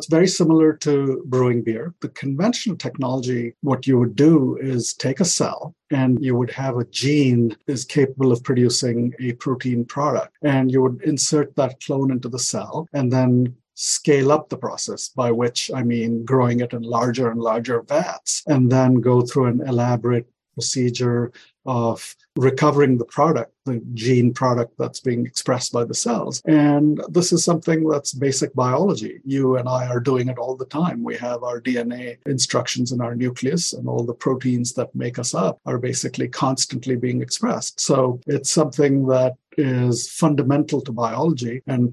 It's very similar to brewing beer. The conventional technology, what you would do is take a cell and you would have a gene is capable of producing a protein product and you would insert that clone into the cell and then scale up the process, by which I mean growing it in larger and larger vats, and then go through an elaborate procedure of recovering the product, the gene product that's being expressed by the cells. And this is something that's basic biology. You and I are doing it all the time. We have our DNA instructions in our nucleus, and all the proteins that make us up are basically constantly being expressed. So it's something that is fundamental to biology and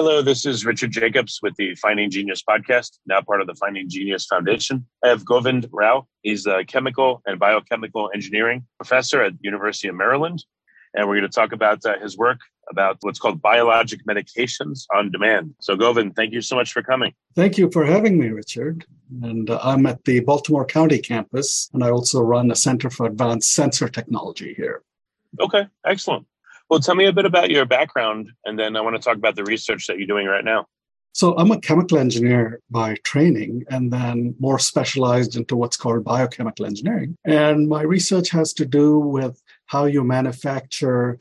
Hello, this is Richard Jacobs with the Finding Genius podcast, now part of the Finding Genius Foundation. I have Govind Rao. He's a chemical and biochemical engineering professor at the University of Maryland. And we're going to talk about uh, his work about what's called biologic medications on demand. So, Govind, thank you so much for coming. Thank you for having me, Richard. And uh, I'm at the Baltimore County campus, and I also run a Center for Advanced Sensor Technology here. Okay, excellent. Well, tell me a bit about your background, and then I want to talk about the research that you're doing right now. So, I'm a chemical engineer by training, and then more specialized into what's called biochemical engineering. And my research has to do with how you manufacture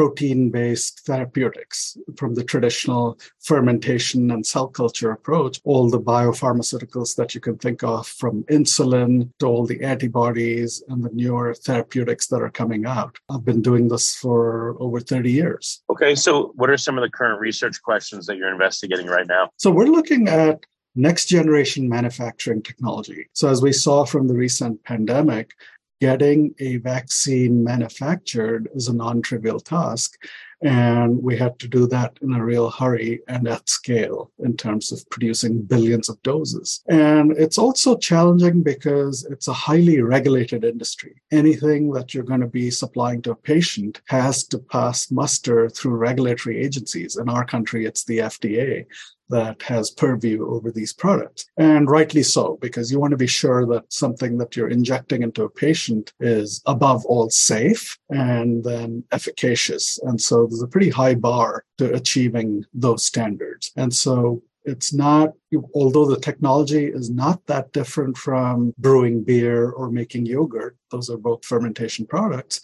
protein based therapeutics from the traditional fermentation and cell culture approach, all the biopharmaceuticals that you can think of, from insulin to all the antibodies and the newer therapeutics that are coming out. I've been doing this for over 30 years. Okay, so what are some of the current research questions that you're investigating right now? So we're looking at next generation manufacturing technology. So, as we saw from the recent pandemic, getting a vaccine manufactured is a non trivial task. And we had to do that in a real hurry and at scale in terms of producing billions of doses. And it's also challenging because it's a highly regulated industry. Anything that you're going to be supplying to a patient has to pass muster through regulatory agencies. In our country, it's the FDA that has purview over these products. And rightly so, because you want to be sure that something that you're injecting into a patient is above all safe and then efficacious. And so there's a pretty high bar to achieving those standards. And so it's not, although the technology is not that different from brewing beer or making yogurt, those are both fermentation products.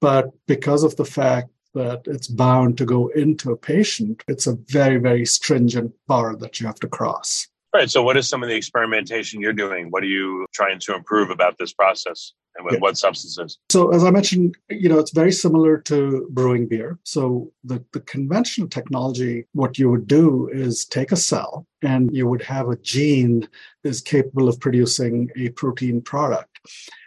But because of the fact that it's bound to go into a patient, it's a very, very stringent bar that you have to cross. Right. So, what is some of the experimentation you're doing? What are you trying to improve about this process? And with yeah. what substances? So, as I mentioned, you know, it's very similar to brewing beer. So, the, the conventional technology, what you would do is take a cell and you would have a gene is capable of producing a protein product.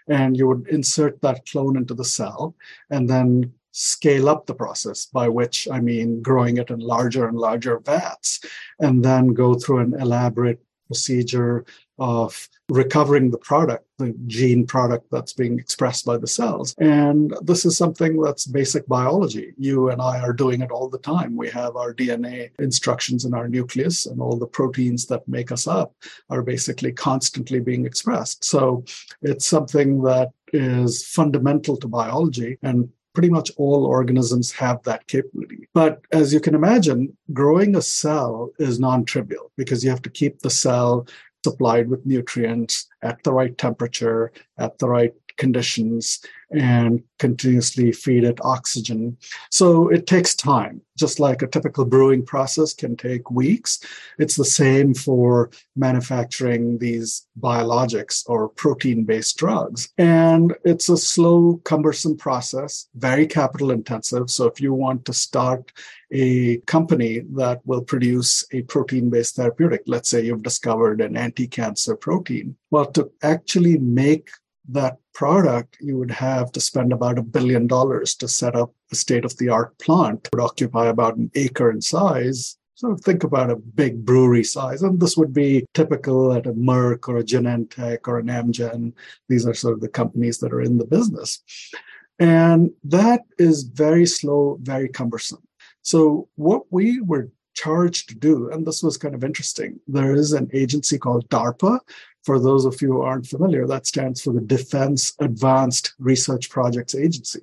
And you would insert that clone into the cell and then scale up the process, by which I mean growing it in larger and larger vats, and then go through an elaborate procedure of recovering the product, the gene product that's being expressed by the cells. And this is something that's basic biology. You and I are doing it all the time. We have our DNA instructions in our nucleus, and all the proteins that make us up are basically constantly being expressed. So it's something that is fundamental to biology and pretty much all organisms have that capability. But as you can imagine, growing a cell is non trivial because you have to keep the cell supplied with nutrients at the right temperature, at the right conditions and continuously feed it oxygen. So it takes time, just like a typical brewing process can take weeks. It's the same for manufacturing these biologics or protein based drugs. And it's a slow, cumbersome process, very capital intensive. So if you want to start a company that will produce a protein based therapeutic, let's say you've discovered an anti cancer protein, well, to actually make that product, you would have to spend about a billion dollars to set up a state of the art plant. It would occupy about an acre in size. So think about a big brewery size. And this would be typical at a Merck or a Genentech or an Amgen. These are sort of the companies that are in the business. And that is very slow, very cumbersome. So what we were charged to do, and this was kind of interesting, there is an agency called DARPA. For those of you who aren't familiar, that stands for the Defense Advanced Research Projects Agency.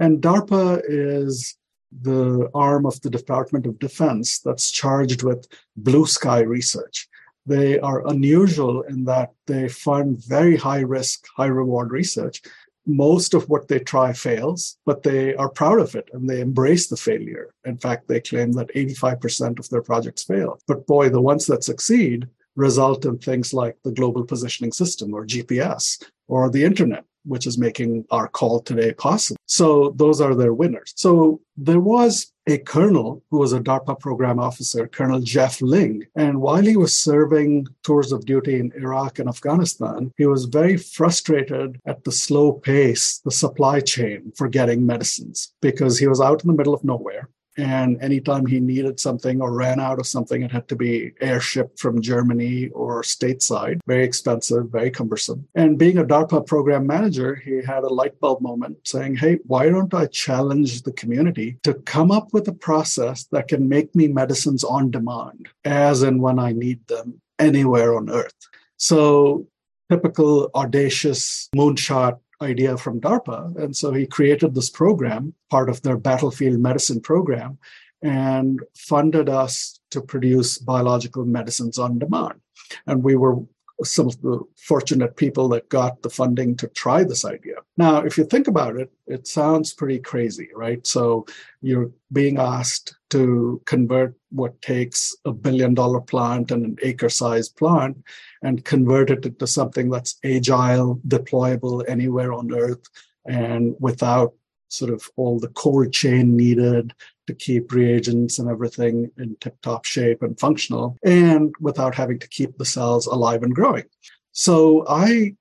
And DARPA is the arm of the Department of Defense that's charged with blue sky research. They are unusual in that they fund very high risk, high reward research most of what they try fails, but they are proud of it and they embrace the failure. In fact, they claim that 85% of their projects fail. But boy, the ones that succeed result in things like the Global Positioning System or GPS or the internet which is making our call today possible. So those are their winners. So there was a colonel who was a DARPA program officer, Colonel Jeff Ling. And while he was serving tours of duty in Iraq and Afghanistan, he was very frustrated at the slow pace, the supply chain for getting medicines, because he was out in the middle of nowhere. And anytime he needed something or ran out of something, it had to be airshipped from Germany or stateside. Very expensive, very cumbersome. And being a DARPA program manager, he had a light bulb moment saying, Hey, why don't I challenge the community to come up with a process that can make me medicines on demand as and when I need them anywhere on earth? So typical audacious moonshot idea from DARPA. And so he created this program, part of their battlefield medicine program, and funded us to produce biological medicines on demand. And we were some of the fortunate people that got the funding to try this idea. Now, if you think about it, it sounds pretty crazy, right? So you're being asked to convert what takes a billion dollar plant and an acre sized plant and convert it into something that's agile, deployable anywhere on earth, and without sort of all the cold chain needed to keep reagents and everything in tip top shape and functional, and without having to keep the cells alive and growing. So I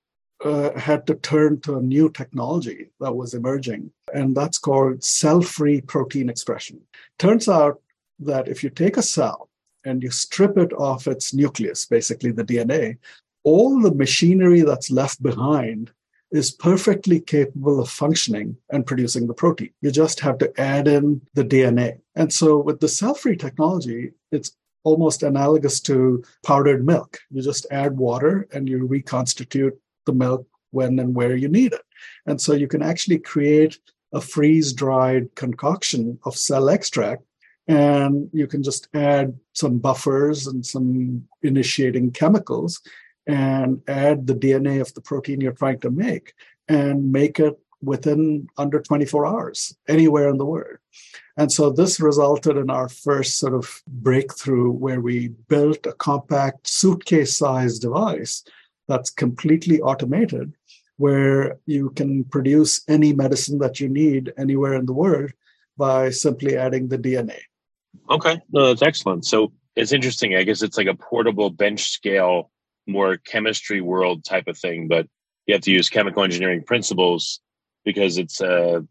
uh, had to turn to a new technology that was emerging, and that's called cell free protein expression. Turns out that if you take a cell and you strip it off its nucleus, basically the DNA, all the machinery that's left behind is perfectly capable of functioning and producing the protein. You just have to add in the DNA. And so with the cell free technology, it's almost analogous to powdered milk. You just add water and you reconstitute the milk when and where you need it. And so you can actually create a freeze dried concoction of cell extract and you can just add some buffers and some initiating chemicals and add the DNA of the protein you're trying to make and make it within under 24 hours anywhere in the world. And so this resulted in our first sort of breakthrough where we built a compact suitcase sized device that's completely automated where you can produce any medicine that you need anywhere in the world by simply adding the DNA. Okay, no, that's excellent. So it's interesting. I guess it's like a portable bench scale more chemistry world type of thing, but you have to use chemical engineering principles because it's uh,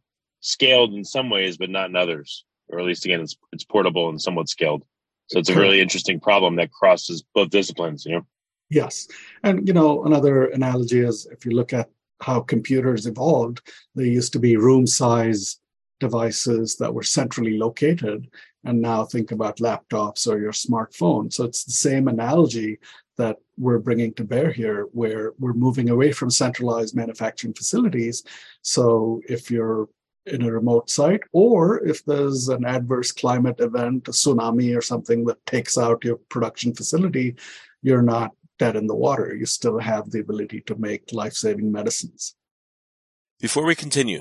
scaled in some ways, but not in others. Or at least again, it's it's portable and somewhat scaled. So it's a really interesting problem that crosses both disciplines. You know. Yes, and you know another analogy is if you look at how computers evolved, they used to be room size devices that were centrally located and now think about laptops or your smartphone so it's the same analogy that we're bringing to bear here, where we're moving away from centralized manufacturing facilities. So if you're in a remote site, or if there's an adverse climate event, a tsunami or something that takes out your production facility, you're not dead in the water. You still have the ability to make life saving medicines. Before we continue,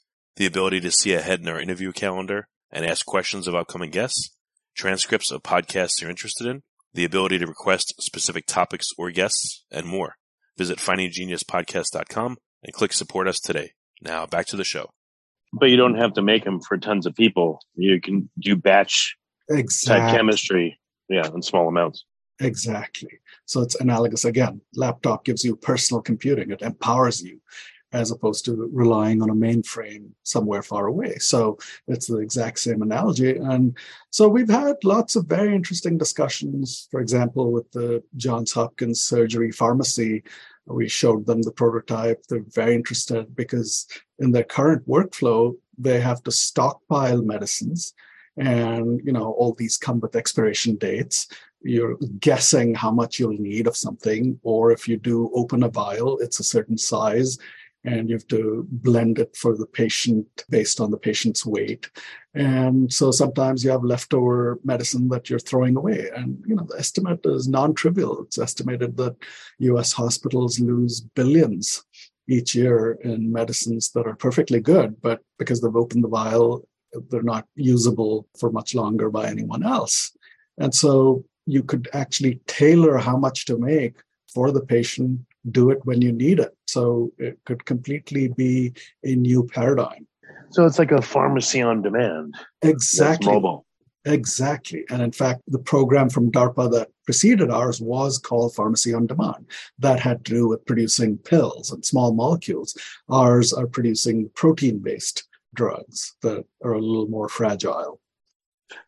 the ability to see ahead in our interview calendar and ask questions of upcoming guests, transcripts of podcasts you're interested in, the ability to request specific topics or guests, and more. Visit findinggeniuspodcast.com and click support us today. Now back to the show. But you don't have to make them for tons of people. You can do batch Exactly. type chemistry, yeah, in small amounts. Exactly. So it's analogous again. Laptop gives you personal computing, it empowers you as opposed to relying on a mainframe somewhere far away. So it's the exact same analogy. And so we've had lots of very interesting discussions, for example, with the Johns Hopkins Surgery Pharmacy. We showed them the prototype. They're very interested because in their current workflow, they have to stockpile medicines and you know all these come with expiration dates you're guessing how much you'll need of something or if you do open a vial it's a certain size and you have to blend it for the patient based on the patient's weight. And so sometimes you have leftover medicine that you're throwing away. And you know the estimate is non-trivial. It's estimated that us hospitals lose billions each year in medicines that are perfectly good but because they've opened the vial they're not usable for much longer by anyone else. And so you could actually tailor how much to make for the patient, do it when you need it. So it could completely be a new paradigm. So it's like a pharmacy on demand. That's Exactly. mobile. Exactly. And in fact, the program from DARPA that preceded ours was called Pharmacy on Demand. That had to do with producing pills and small molecules. Ours are producing protein based drugs that are a little more fragile.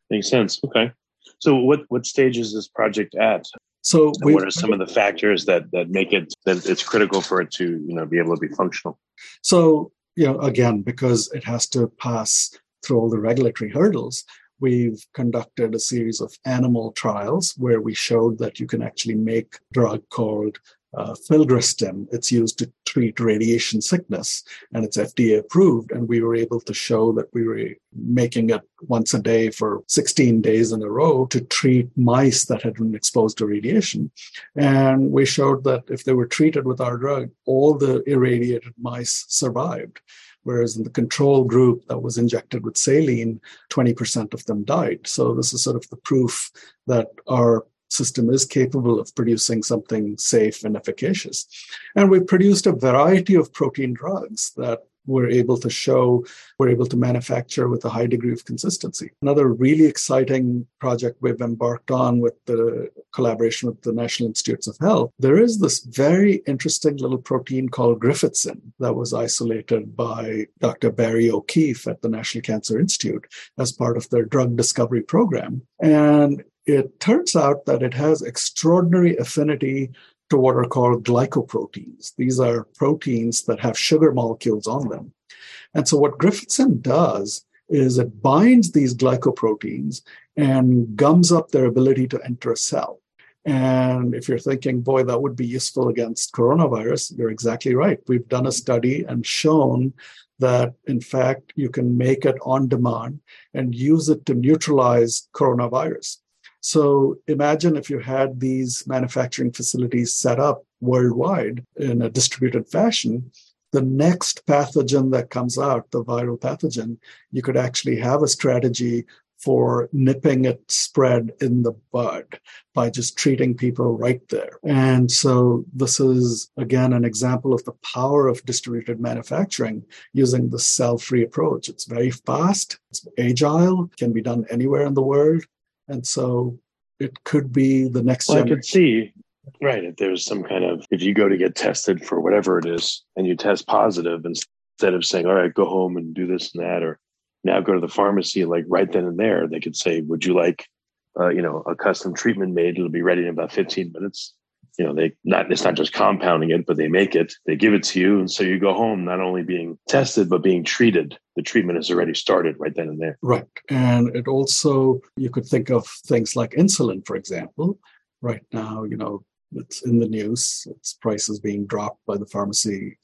Makes sense. Okay. So what what stage is this project at? So we what are some of the factors that that make it that it's critical for it to you know be able to be functional? So, you know, again, because it has to pass through all the regulatory hurdles, we've conducted a series of animal trials where we showed that you can actually make drug called uh, filgrastim. It's used to treat radiation sickness and it's FDA approved. And we were able to show that we were making it once a day for 16 days in a row to treat mice that had been exposed to radiation. And we showed that if they were treated with our drug, all the irradiated mice survived. Whereas in the control group that was injected with saline, 20% of them died. So this is sort of the proof that our system is capable of producing something safe and efficacious. And we produced a variety of protein drugs that we're able to show we're able to manufacture with a high degree of consistency. Another really exciting project we've embarked on with the collaboration with the National Institutes of Health, there is this very interesting little protein called Griffithsin that was isolated by Dr. Barry O'Keefe at the National Cancer Institute as part of their drug discovery program. And it turns out that it has extraordinary affinity to what are called glycoproteins. These are proteins that have sugar molecules on them. And so, what Griffithsin does is it binds these glycoproteins and gums up their ability to enter a cell. And if you're thinking, boy, that would be useful against coronavirus, you're exactly right. We've done a study and shown that, in fact, you can make it on demand and use it to neutralize coronavirus. So imagine if you had these manufacturing facilities set up worldwide in a distributed fashion, the next pathogen that comes out, the viral pathogen, you could actually have a strategy for nipping it spread in the bud by just treating people right there. And so this is again an example of the power of distributed manufacturing using the cell-free approach. It's very fast, it's agile, can be done anywhere in the world. And so it could be the next Well, I could see, right, if there's some kind of, if you go to get tested for whatever it is and you test positive, instead of saying, all right, go home and do this and that, or now go to the pharmacy, like right then and there, they could say, would you like, uh, you know, a custom treatment made? It'll be ready in about 15 minutes. You know, they not, it's not just compounding it, but they make it, they give it to you. And so you go home, not only being tested, but being treated. The treatment is already started right then and there. Right. And it also, you could think of things like insulin, for example. Right now, you know, it's in the news, its prices being dropped by the pharmacy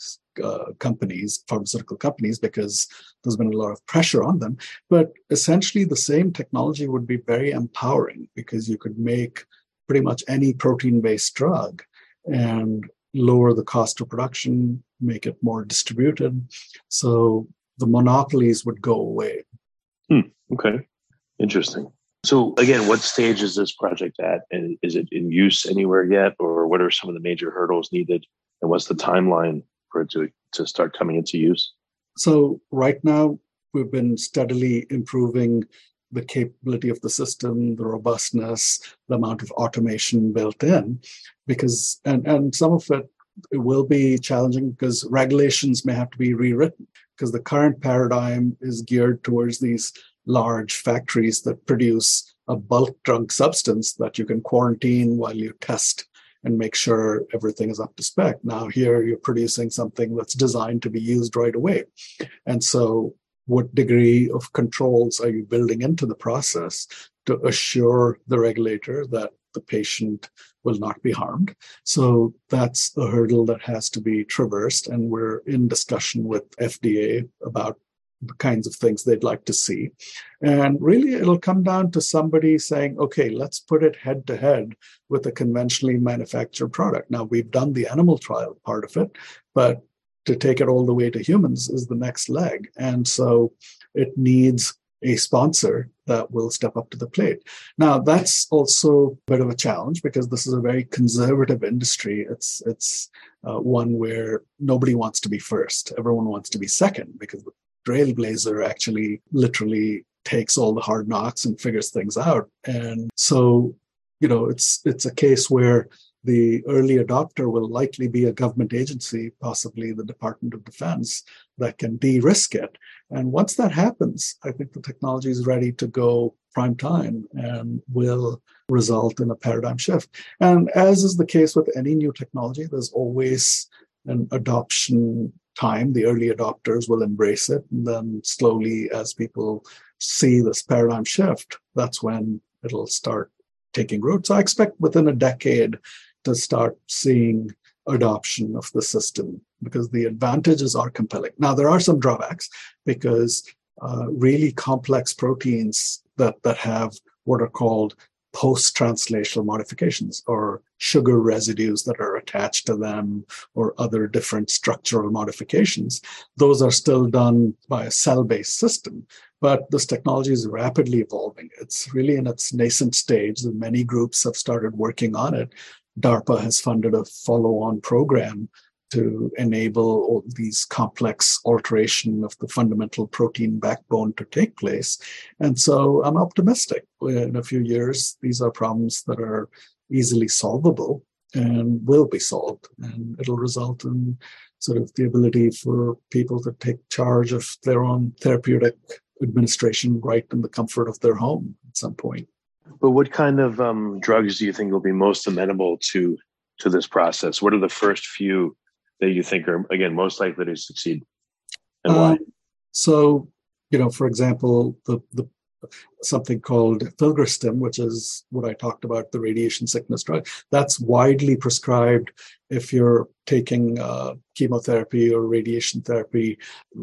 uh, companies, pharmaceutical companies, because there's been a lot of pressure on them. But essentially, the same technology would be very empowering because you could make pretty much any protein based drug and lower the cost of production, make it more distributed. So the monopolies would go away. Hmm. Okay. Interesting. So again, what stage is this project at? And is it in use anywhere yet? Or what are some of the major hurdles needed? And what's the timeline for it to, to start coming into use? So right now, we've been steadily improving the capability of the system, the robustness, the amount of automation built in, because and and some of it, it will be challenging because regulations may have to be rewritten because the current paradigm is geared towards these large factories that produce a bulk drug substance that you can quarantine while you test and make sure everything is up to spec. Now, here you're producing something that's designed to be used right away. And so, what degree of controls are you building into the process to assure the regulator that the patient will not be harmed? So, that's a hurdle that has to be traversed. And we're in discussion with FDA about the kinds of things they'd like to see. And really, it'll come down to somebody saying, okay, let's put it head to head with a conventionally manufactured product. Now, we've done the animal trial part of it, but to take it all the way to humans is the next leg. And so it needs a sponsor that will step up to the plate. Now that's also a bit of a challenge because this is a very conservative industry. It's it's uh, one where nobody wants to be first. Everyone wants to be second because the trailblazer actually literally takes all the hard knocks and figures things out. And so, you know, it's it's a case where the early adopter will likely be a government agency, possibly the Department of Defense, that can de-risk it. And once that happens, I think the technology is ready to go prime time and will result in a paradigm shift. And as is the case with any new technology, there's always an adoption time. The early adopters will embrace it. And then slowly, as people see this paradigm shift, that's when it'll start taking root. So I expect within a decade to start seeing adoption of the system because the advantages are compelling. Now, there are some drawbacks because uh, really complex proteins that, that have what are called post translational modifications or sugar residues that are attached to them or other different structural modifications. Those are still done by a cell based system. But this technology is rapidly evolving. It's really in its nascent stage, and many groups have started working on it. DARPA has funded a follow on program to enable all these complex alteration of the fundamental protein backbone to take place. And so I'm optimistic. In a few years, these are problems that are easily solvable and will be solved. And it'll result in sort of the ability for people to take charge of their own therapeutic administration right in the comfort of their home at some point. But what kind of um, drugs do you think will be most amenable to to this process? What are the first few that you think are again most likely to succeed, and why? Um, so, you know, for example, the the something called filgrastim, which is what I talked about, the radiation sickness drug. That's widely prescribed if you're taking uh, chemotherapy or radiation therapy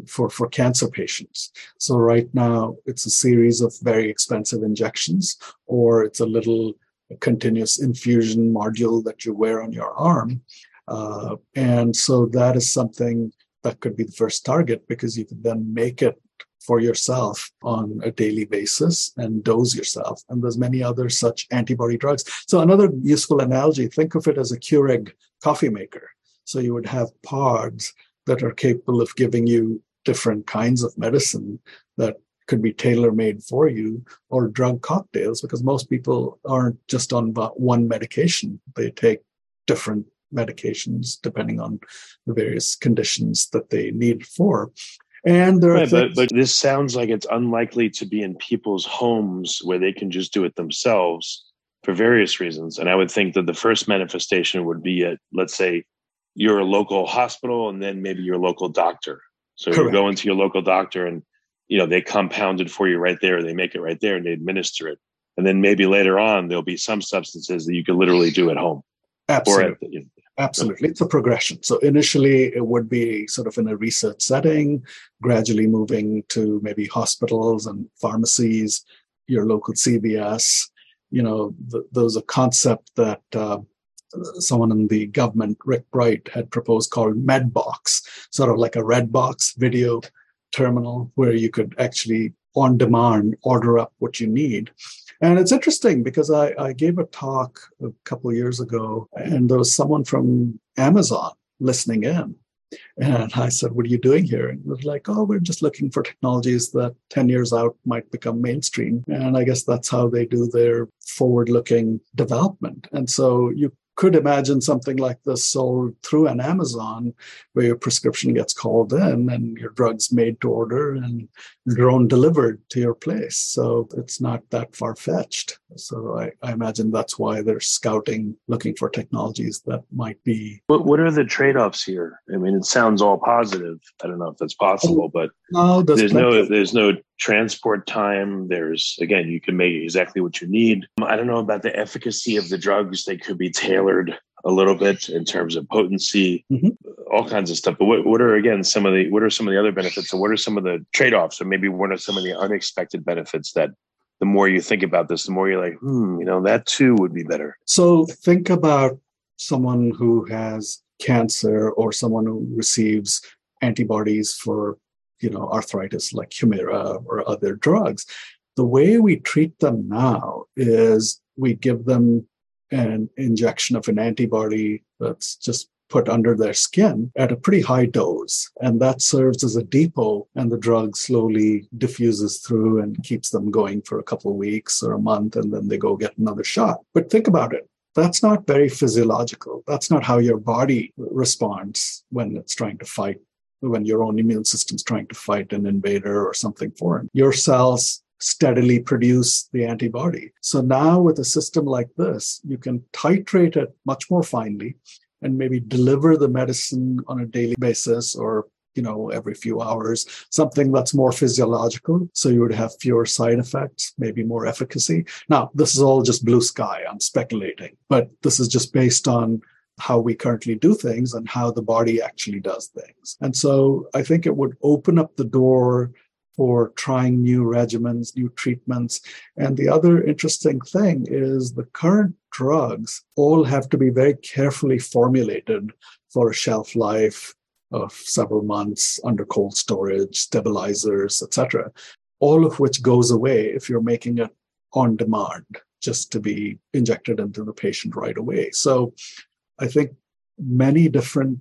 for, for cancer patients. So right now, it's a series of very expensive injections, or it's a little continuous infusion module that you wear on your arm. Uh, and so that is something that could be the first target because you could then make it for yourself on a daily basis and dose yourself. And there's many other such antibody drugs. So another useful analogy, think of it as a Keurig coffee maker. So you would have pods that are capable of giving you different kinds of medicine that could be tailor made for you or drug cocktails because most people aren't just on one medication. They take different medications depending on the various conditions that they need for. And there right, but, but this sounds like it's unlikely to be in people's homes where they can just do it themselves for various reasons. And I would think that the first manifestation would be at, let's say, your local hospital and then maybe your local doctor. So Correct. you go into your local doctor and you know they compound it for you right there, they make it right there and they administer it. And then maybe later on there'll be some substances that you could literally do at home. Absolutely. At, you know, Absolutely. It's a progression. So initially, it would be sort of in a research setting, gradually moving to maybe hospitals and pharmacies, your local CVS. You know, th- those a concept that uh, someone in the government, Rick Bright, had proposed called MedBox, sort of like a red box video terminal where you could actually on demand order up what you need. And it's interesting because I, I gave a talk a couple years ago, and there was someone from Amazon listening in. And I said, What are you doing here? And was like, Oh, we're just looking for technologies that 10 years out might become mainstream. And I guess that's how they do their forward looking development. And so you could imagine something like this sold through an Amazon where your prescription gets called in and your drug's made to order and drone delivered to your place. So it's not that far fetched. So I, I, imagine that's why they're scouting, looking for technologies that might be. What, what are the trade offs here? I mean, it sounds all positive. I don't know if that's possible, oh, but no, there's no, there's no transport time. There's, again, you can make exactly what you need. I don't know about the efficacy of the drugs. They could be tailored a little bit in terms of potency, mm-hmm. all kinds of stuff. But what, what are, again, some of the, what are some of the other benefits? And what are some of the trade offs? Or maybe what are some of the unexpected benefits that the more you think about this, the more you're like, hmm, you know, that too would be better. So think about someone who has cancer or someone who receives antibodies for you know, arthritis like Humira or other drugs. The way we treat them now is we give them an injection of an antibody that's just put under their skin at a pretty high dose. And that serves as a depot, and the drug slowly diffuses through and keeps them going for a couple of weeks or a month, and then they go get another shot. But think about it. That's not very physiological. That's not how your body responds when it's trying to fight when your own immune system's trying to fight an invader or something foreign. Your cells steadily produce the antibody. So now with a system like this, you can titrate it much more finely and maybe deliver the medicine on a daily basis or you know every few hours something that's more physiological so you would have fewer side effects maybe more efficacy now this is all just blue sky i'm speculating but this is just based on how we currently do things and how the body actually does things. And so I think it would open up the door for trying new regimens, new treatments. And the other interesting thing is the current drugs all have to be very carefully formulated for a shelf life of several months under cold storage, stabilizers, etc. All of which goes away if you're making it on demand just to be injected into the patient right away. So I think many different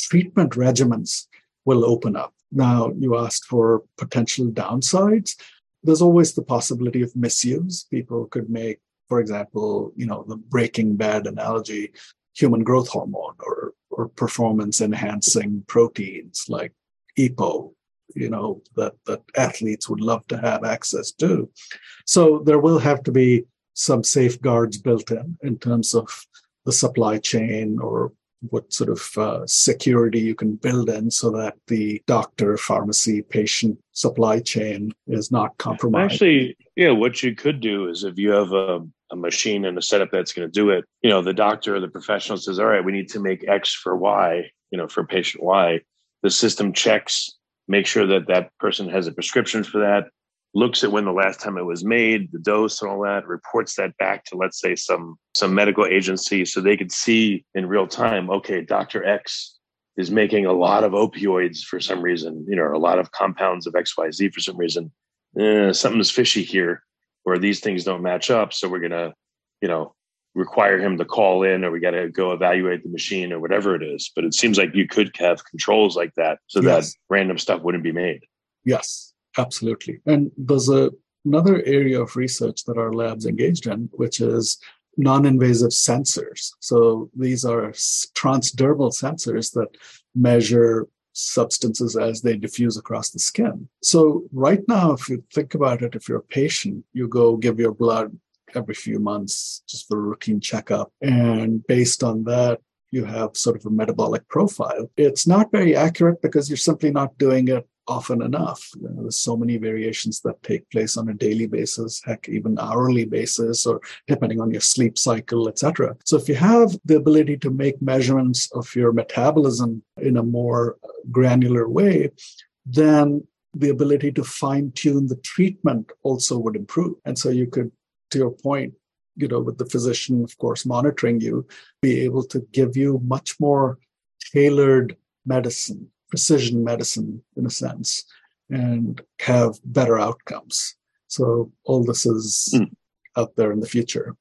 treatment regimens will open up. Now, you asked for potential downsides. There's always the possibility of misuse. People could make, for example, you know, the Breaking Bad analogy, human growth hormone or, or performance enhancing proteins like EPO, you know, that, that athletes would love to have access to. So there will have to be some safeguards built in in terms of the supply chain or what sort of uh, security you can build in so that the doctor, pharmacy, patient supply chain is not compromised. Actually, yeah, what you could do is if you have a, a machine and a setup that's going to do it, you know, the doctor or the professional says, all right, we need to make X for Y, you know, for patient Y. The system checks, make sure that that person has a prescription for that, looks at when the last time it was made, the dose and all that, reports that back to let's say some some medical agency so they could see in real time, okay, Dr. X is making a lot of opioids for some reason, you know, a lot of compounds of XYZ for some reason. Eh, something's fishy here, or these things don't match up. So we're gonna, you know, require him to call in or we got to go evaluate the machine or whatever it is. But it seems like you could have controls like that so yes. that random stuff wouldn't be made. Yes. Absolutely. And there's a, another area of research that our lab's engaged in, which is non invasive sensors. So these are transdermal sensors that measure substances as they diffuse across the skin. So, right now, if you think about it, if you're a patient, you go give your blood every few months just for a routine checkup. And based on that, you have sort of a metabolic profile. It's not very accurate because you're simply not doing it often enough. You know, there's so many variations that take place on a daily basis, heck, even hourly basis, or depending on your sleep cycle, etc. So if you have the ability to make measurements of your metabolism in a more granular way, then the ability to fine tune the treatment also would improve. And so you could, to your point, you know, with the physician, of course, monitoring you, be able to give you much more tailored medicine, precision medicine in a sense, and have better outcomes. So all this is mm. out there in the future.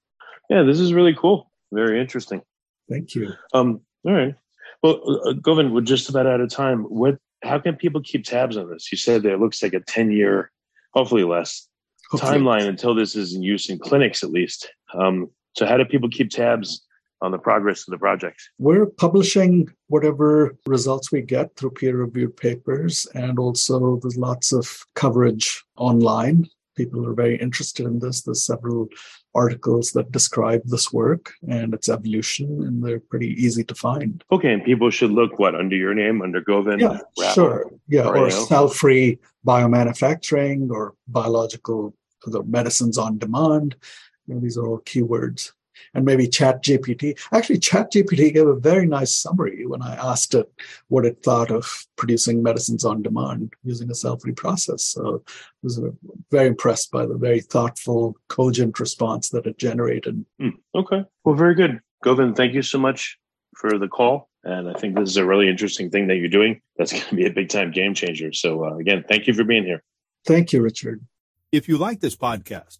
Yeah, this is really cool. Very interesting. Thank you. Um, all right. Well, uh, Govind, we're just about out of time. What? How can people keep tabs on this? You said there looks like a ten-year, hopefully less, hopefully. timeline until this is in use in clinics, at least. Um, so, how do people keep tabs on the progress of the project? We're publishing whatever results we get through peer-reviewed papers, and also there's lots of coverage online people are very interested in this. There's several articles that describe this work and its evolution, and they're pretty easy to find. Okay, and people should look what under your name, under Govind? Yeah, sure. Yeah, or cell-free biomanufacturing or biological the medicines on demand. You know, these are all keywords and maybe chat gpt actually chat gpt gave a very nice summary when i asked it what it thought of producing medicines on demand using a cell-free process so i was very impressed by the very thoughtful cogent response that it generated. Mm, okay. Well very good. Govind thank you so much for the call and i think this is a really interesting thing that you're doing. That's going to be a big time game changer. So uh, again thank you for being here. Thank you richard. If you like this podcast